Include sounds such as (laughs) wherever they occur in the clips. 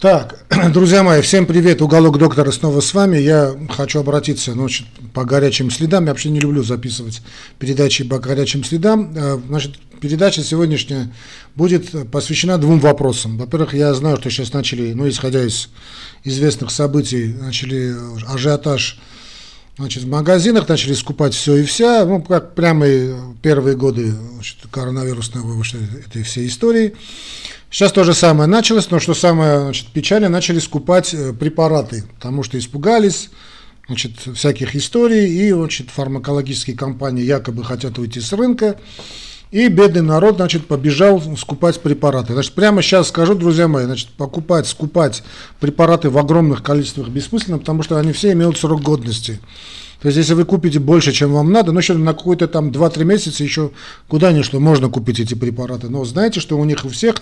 Так, (clears throat) друзья мои, всем привет, Уголок Доктора снова с вами. Я хочу обратиться ну, значит, по горячим следам. Я вообще не люблю записывать передачи по горячим следам. Э, значит, передача сегодняшняя будет посвящена двум вопросам. Во-первых, я знаю, что сейчас начали, ну, исходя из известных событий, начали ажиотаж Значит, в магазинах начали скупать все и вся, ну, как прямо первые годы значит, коронавирусной этой всей истории. Сейчас то же самое началось, но что самое значит, печально, начали скупать э, препараты, потому что испугались значит, всяких историй, и значит, фармакологические компании якобы хотят уйти с рынка, и бедный народ, значит, побежал скупать препараты. Значит, прямо сейчас скажу, друзья мои, значит, покупать, скупать препараты в огромных количествах бессмысленно, потому что они все имеют срок годности. То есть, если вы купите больше, чем вам надо, ну, еще на какой-то там 2-3 месяца еще куда ни что можно купить эти препараты. Но знаете, что у них у всех,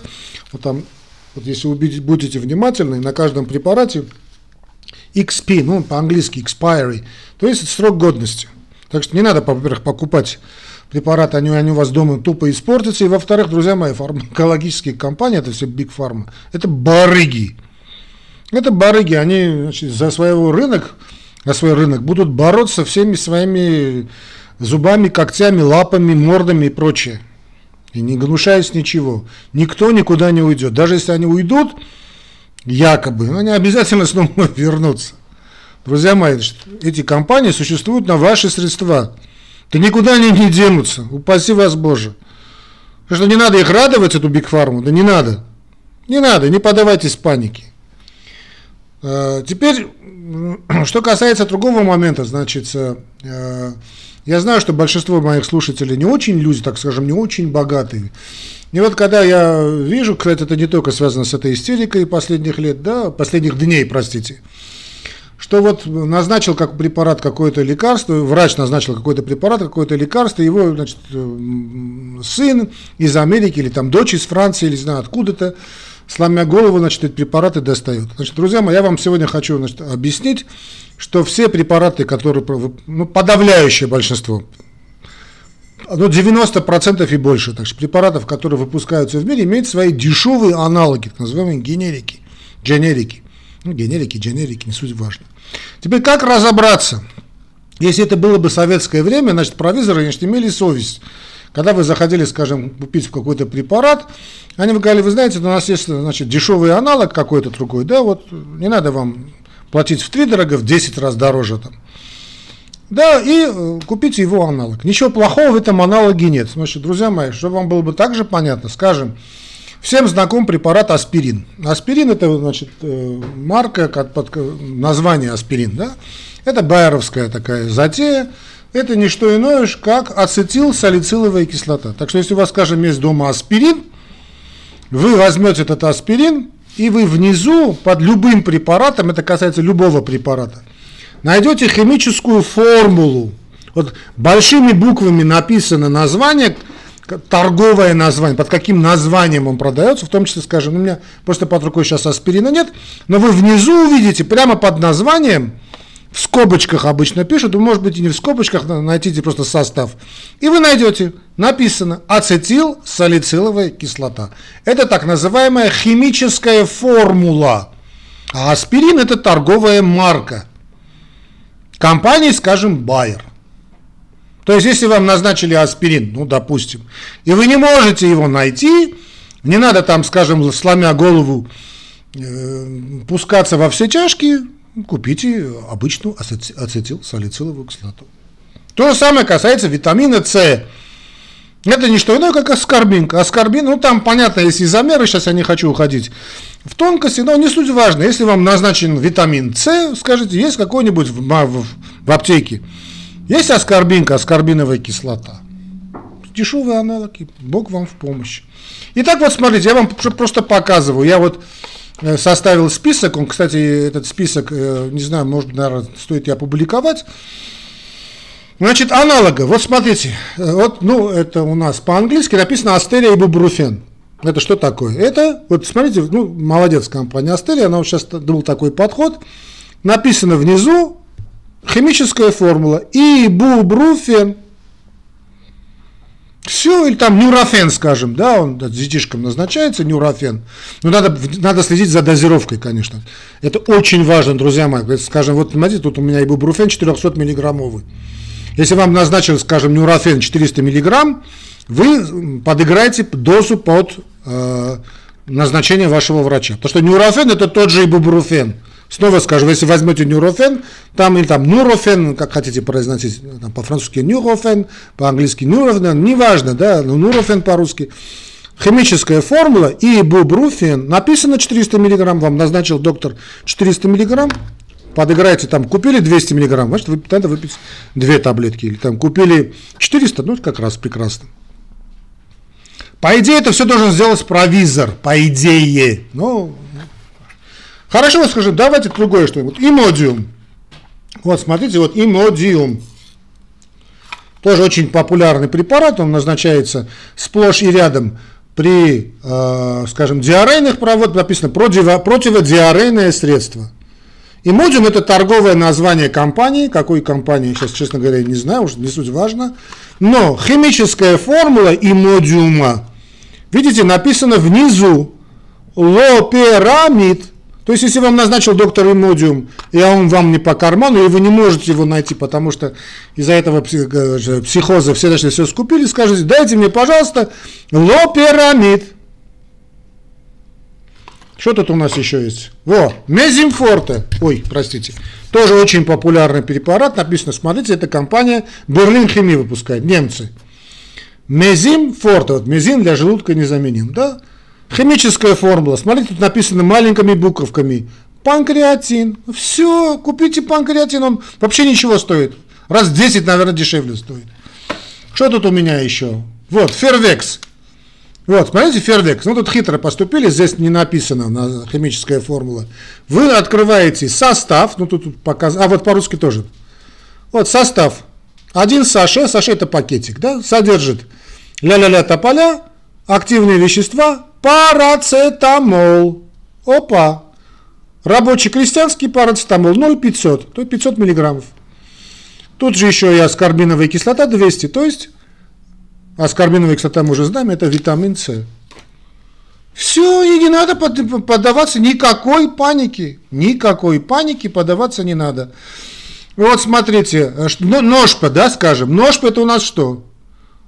вот там, вот если вы будете внимательны, на каждом препарате XP, ну, по-английски expiry, то есть срок годности. Так что не надо, во-первых, покупать препараты, они, они у вас дома тупо испортятся. И во-вторых, друзья мои, фармакологические компании, это все Big Pharma, это барыги. Это барыги, они значит, за своего рынок на свой рынок, будут бороться всеми своими зубами, когтями, лапами, мордами и прочее. И не гнушаясь ничего. Никто никуда не уйдет. Даже если они уйдут, якобы, они обязательно снова (laughs) вернутся. Друзья мои, эти компании существуют на ваши средства. Да никуда они не денутся. Упаси вас Боже. Потому что не надо их радовать, эту бигфарму. Да не надо. Не надо, не подавайтесь панике. Э, теперь, (clears throat) что касается другого момента, значит, э, я знаю, что большинство моих слушателей не очень люди, так скажем, не очень богатые. И вот когда я вижу, кстати, это не только связано с этой истерикой последних лет, да, последних дней, простите, что вот назначил как препарат какое-то лекарство, врач назначил какой-то препарат, какое-то лекарство, его, значит, э, сын из Америки или там дочь из Франции, или не знаю откуда-то, сломя голову, значит, эти препараты достают. Значит, друзья мои, я вам сегодня хочу значит, объяснить, что все препараты, которые, ну, подавляющее большинство, ну, 90% и больше, так что препаратов, которые выпускаются в мире, имеют свои дешевые аналоги, так называемые генерики, генерики. Ну, генерики, генерики, не суть важно. Теперь как разобраться? Если это было бы советское время, значит, провизоры, значит, имели совесть. Когда вы заходили, скажем, купить какой-то препарат, они вы говорили, вы знаете, у нас есть значит, дешевый аналог какой-то другой, да, вот не надо вам платить в три дорого, в 10 раз дороже там. Да, и э, купите его аналог. Ничего плохого в этом аналоге нет. Значит, друзья мои, чтобы вам было бы также понятно, скажем, всем знаком препарат аспирин. Аспирин это, значит, э, марка, как под название аспирин, да? Это байеровская такая затея. Это не что иное, как ацетилсалициловая кислота. Так что если у вас, скажем, есть дома аспирин, вы возьмете этот аспирин, и вы внизу под любым препаратом, это касается любого препарата, найдете химическую формулу. Вот большими буквами написано название, торговое название, под каким названием он продается, в том числе, скажем, у меня просто под рукой сейчас аспирина нет, но вы внизу увидите прямо под названием в скобочках обычно пишут, вы, может быть, и не в скобочках, найдите просто состав. И вы найдете, написано ацетил салициловая кислота. Это так называемая химическая формула. А аспирин это торговая марка. Компании, скажем, Bayer. То есть, если вам назначили аспирин, ну, допустим, и вы не можете его найти, не надо там, скажем, сломя голову, э, пускаться во все чашки, купите обычную ацетилсалициловую кислоту. То же самое касается витамина С. Это не что иное, как аскорбинка. Аскорбин, ну там понятно, есть изомеры, сейчас я не хочу уходить в тонкости, но не суть важно. Если вам назначен витамин С, скажите, есть какой-нибудь в, в, в аптеке, есть аскорбинка, аскорбиновая кислота. Дешевые аналоги, Бог вам в помощь. Итак, вот смотрите, я вам просто показываю. Я вот составил список, он, кстати, этот список, э, не знаю, может, наверное, стоит и опубликовать. Значит, аналога, вот смотрите, э, вот, ну, это у нас по-английски написано Астерия и Бубруфен. Это что такое? Это, вот смотрите, ну, молодец компания Астерия, она вот сейчас был такой подход. Написано внизу химическая формула и Ибубруфен. Все, или там нюрофен, скажем, да, он детишкам назначается, нюрофен. Но надо, надо следить за дозировкой, конечно. Это очень важно, друзья мои. Скажем, вот смотрите, тут у меня ибупрофен 400 миллиграммовый. Если вам назначил, скажем, нюрофен 400 миллиграмм, вы подыграете дозу под э, назначение вашего врача. Потому что нюрофен это тот же ибупрофен. Снова скажу, если возьмете нюрофен, там или там нурофен, как хотите произносить, там, по-французски нюрофен, по-английски нюрофен, неважно, да, но нурофен по-русски. Химическая формула и ибупрофен, написано 400 мг, вам назначил доктор 400 мг, подыграете там, купили 200 мг, значит, вы, надо выпить две таблетки, или там купили 400, ну, как раз прекрасно. По идее, это все должен сделать провизор, по идее. Ну, хорошо, вот скажу, давайте другое что-нибудь. Имодиум. Вот, смотрите, вот имодиум. Тоже очень популярный препарат, он назначается сплошь и рядом при, э, скажем, диарейных проводах, написано противо, противодиарейное средство. Имодиум – это торговое название компании, какой компании, сейчас, честно говоря, не знаю, уж не суть важно. Но химическая формула имодиума, видите, написано внизу лоперамид. То есть, если вам назначил доктор имодиум, и он вам не по карману, и вы не можете его найти, потому что из-за этого э, психоза все начали все скупили, скажите, дайте мне, пожалуйста, лоперамид. Что тут у нас еще есть? Во, Мезимфорте. Ой, простите. Тоже очень популярный препарат. Написано, смотрите, это компания Берлин Хими выпускает, немцы. Мезим форте, вот мезин для желудка незаменим, да? Химическая формула, смотрите, тут написано маленькими буковками. Панкреатин. Все, купите панкреатин, он вообще ничего стоит. Раз 10, наверное, дешевле стоит. Что тут у меня еще? Вот, Фервекс. Вот, смотрите, Фервекс. Ну, тут хитро поступили, здесь не написано на химическая формула. Вы открываете состав, ну, тут показано, а вот по-русски тоже. Вот состав. Один саше, саше это пакетик, да, содержит ля-ля-ля тополя, активные вещества, парацетамол. Опа. Рабочий крестьянский парацетамол 0,500, то есть 500 миллиграммов. Тут же еще и аскорбиновая кислота 200, то есть аскорбиновая кислота мы уже знаем, это витамин С. Все, и не надо поддаваться никакой панике. Никакой панике поддаваться не надо. Вот смотрите, ну, ножпа, да, скажем. Ножпа это у нас что?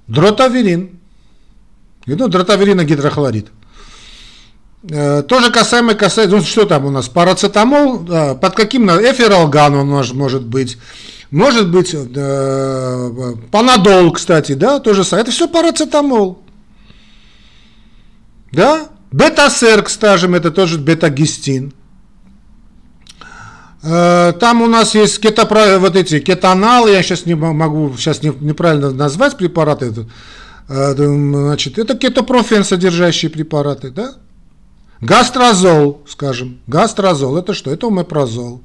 Дротаверин. Ну, дротаверина гидрохлорид. Э, тоже касаемо касается, ну, что там у нас, парацетамол, под каким, эфиралган он может, может быть, может быть, э, панадол, кстати, да, тоже самое, это все парацетамол. Да, бета-сер, скажем, это тоже бета-гистин. Э, там у нас есть кетопро... вот эти кетоналы, я сейчас не могу сейчас неправильно назвать препараты. Э, значит, это кетопрофен содержащие препараты, да? Гастрозол, скажем. Гастрозол, это что? Это омепразол.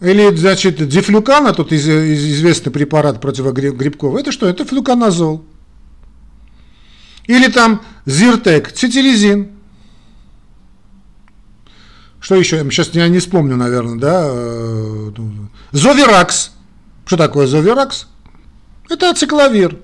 Или, значит, дифлюкана, тут известный препарат противогрибковый, это что? Это флюканазол. Или там зиртек, цитилизин. Что еще? Сейчас я не вспомню, наверное, да? Э, Зоверакс. Что такое Зоверакс? Это ацикловир.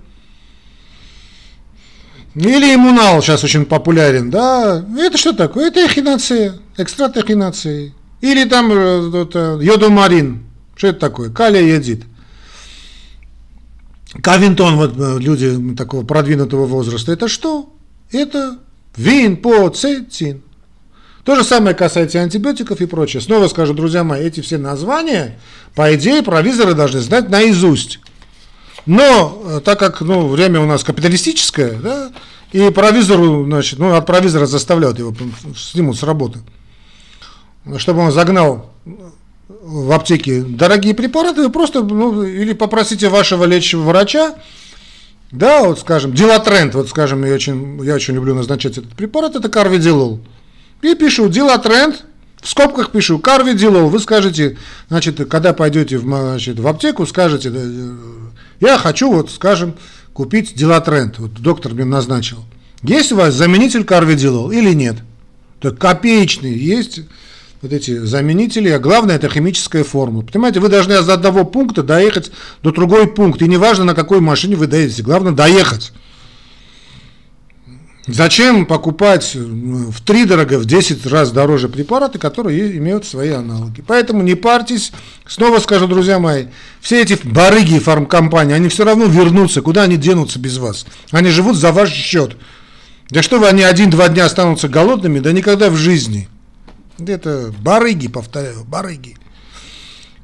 Или иммунал сейчас очень популярен, да? Это что такое? Это эхинация, экстракт эхинации. Или там э, это, йодомарин. Что это такое? Калия ядит. Кавинтон, вот э, люди такого продвинутого возраста, это что? Это винпоцетин. То же самое касается антибиотиков и прочее. Снова скажу, друзья мои, эти все названия, по идее, провизоры должны знать наизусть. Но э, так как ну, время у нас капиталистическое, да, и провизору, значит, ну, от провизора заставляют его, снимут с работы, чтобы он загнал в аптеке дорогие препараты, вы просто, ну, или попросите вашего лечащего врача, да, вот скажем, дилатренд, вот скажем, я очень, я очень люблю назначать этот препарат, это карвидилол. И пишу дилатренд, в скобках пишу карвидилол. Вы скажете, значит, когда пойдете в, значит, в аптеку, скажете, я хочу, вот, скажем, купить дилатренд. Вот доктор мне назначил. Есть у вас заменитель карвидилол или нет? Так копеечный есть. вот эти заменители, а главное это химическая формула. Понимаете, вы должны от одного пункта доехать до другой пункт, и неважно на какой машине вы доедете, главное доехать. Зачем покупать в три дорого, в 10 раз дороже препараты, которые имеют свои аналоги? Поэтому не парьтесь. Снова скажу, друзья мои, все эти барыги фармкомпании, они все равно вернутся. Куда они денутся без вас? Они живут за ваш счет. Да что вы, они один-два дня останутся голодными? Да никогда в жизни. Это барыги, повторяю, барыги.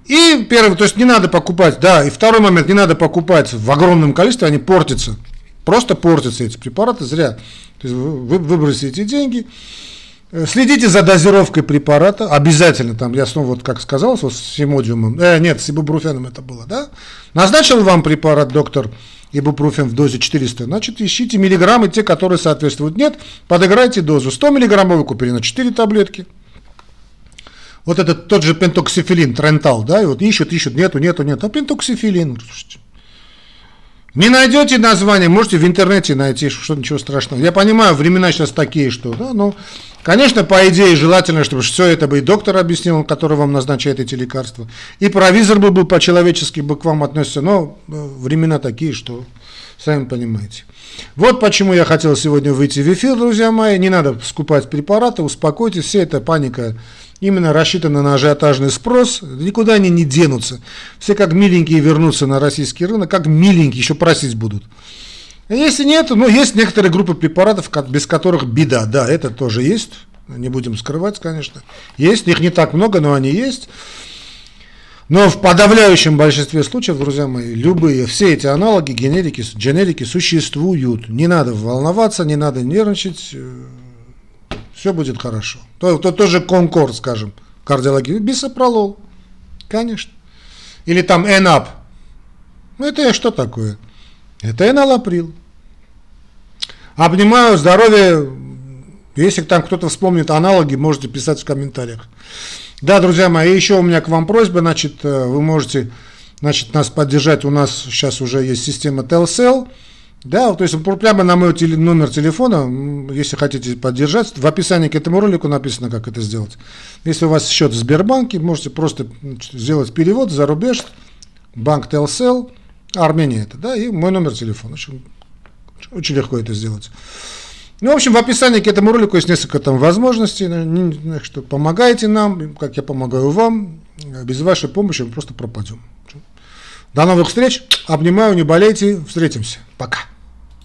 И первый, то есть не надо покупать, да, и второй момент, не надо покупать в огромном количестве, они портятся. Просто портятся эти препараты зря. То есть вы выбросите деньги, э, следите за дозировкой препарата, обязательно, там, я снова, вот как сказал, вот с симодиумом, э, нет, с ибупрофеном это было, да, назначил вам препарат доктор ибупрофен в дозе 400, значит, ищите миллиграммы, те, которые соответствуют, нет, подыграйте дозу, 100 миллиграммов вы купили на 4 таблетки, вот этот тот же пентоксифилин, трентал, да, и вот ищут, ищут, нету, нету, нету, а пентоксифилин, слушайте, не найдете название, можете в интернете найти, что ничего страшного. Я понимаю, времена сейчас такие, что, да, ну, конечно, по идее, желательно, чтобы все это бы и доктор объяснил, который вам назначает эти лекарства, и провизор бы был по-человечески бы к вам относится, но э, времена такие, что сами понимаете. Вот почему я хотел сегодня выйти в эфир, друзья мои. Не надо скупать препараты, успокойтесь, вся эта паника именно рассчитана на ажиотажный спрос, никуда они не денутся. Все как миленькие вернутся на российский рынок, как миленькие, еще просить будут. А если нет, ну, есть некоторые группы препаратов, без которых беда, да, это тоже есть, не будем скрывать, конечно. Есть, их не так много, но они есть. Но в подавляющем большинстве случаев, друзья мои, любые, все эти аналоги, генерики, генерики существуют. Не надо волноваться, не надо нервничать, все будет хорошо. То, то тоже конкорд, скажем, кардиология, бисопролол, конечно. Или там ЭНАП. Ну, это что такое? Это эналаприл. Обнимаю здоровье. Если там кто-то вспомнит аналоги, можете писать в комментариях. Да, друзья мои, еще у меня к вам просьба, значит, э, вы можете, значит, нас поддержать, у нас сейчас уже есть система Telcel, да, то есть прямо на мой теле, номер телефона, если хотите поддержать, в описании к этому ролику написано, как это сделать. Если у вас счет в Сбербанке, можете просто сделать перевод за рубеж, банк Telcel, Армения это, да, и мой номер телефона. Очень, очень легко это сделать. Ну, в общем, в описании к этому ролику есть несколько там возможностей, что помогайте нам, как я помогаю вам, без вашей помощи мы просто пропадем. До новых встреч, обнимаю, не болейте, встретимся, пока.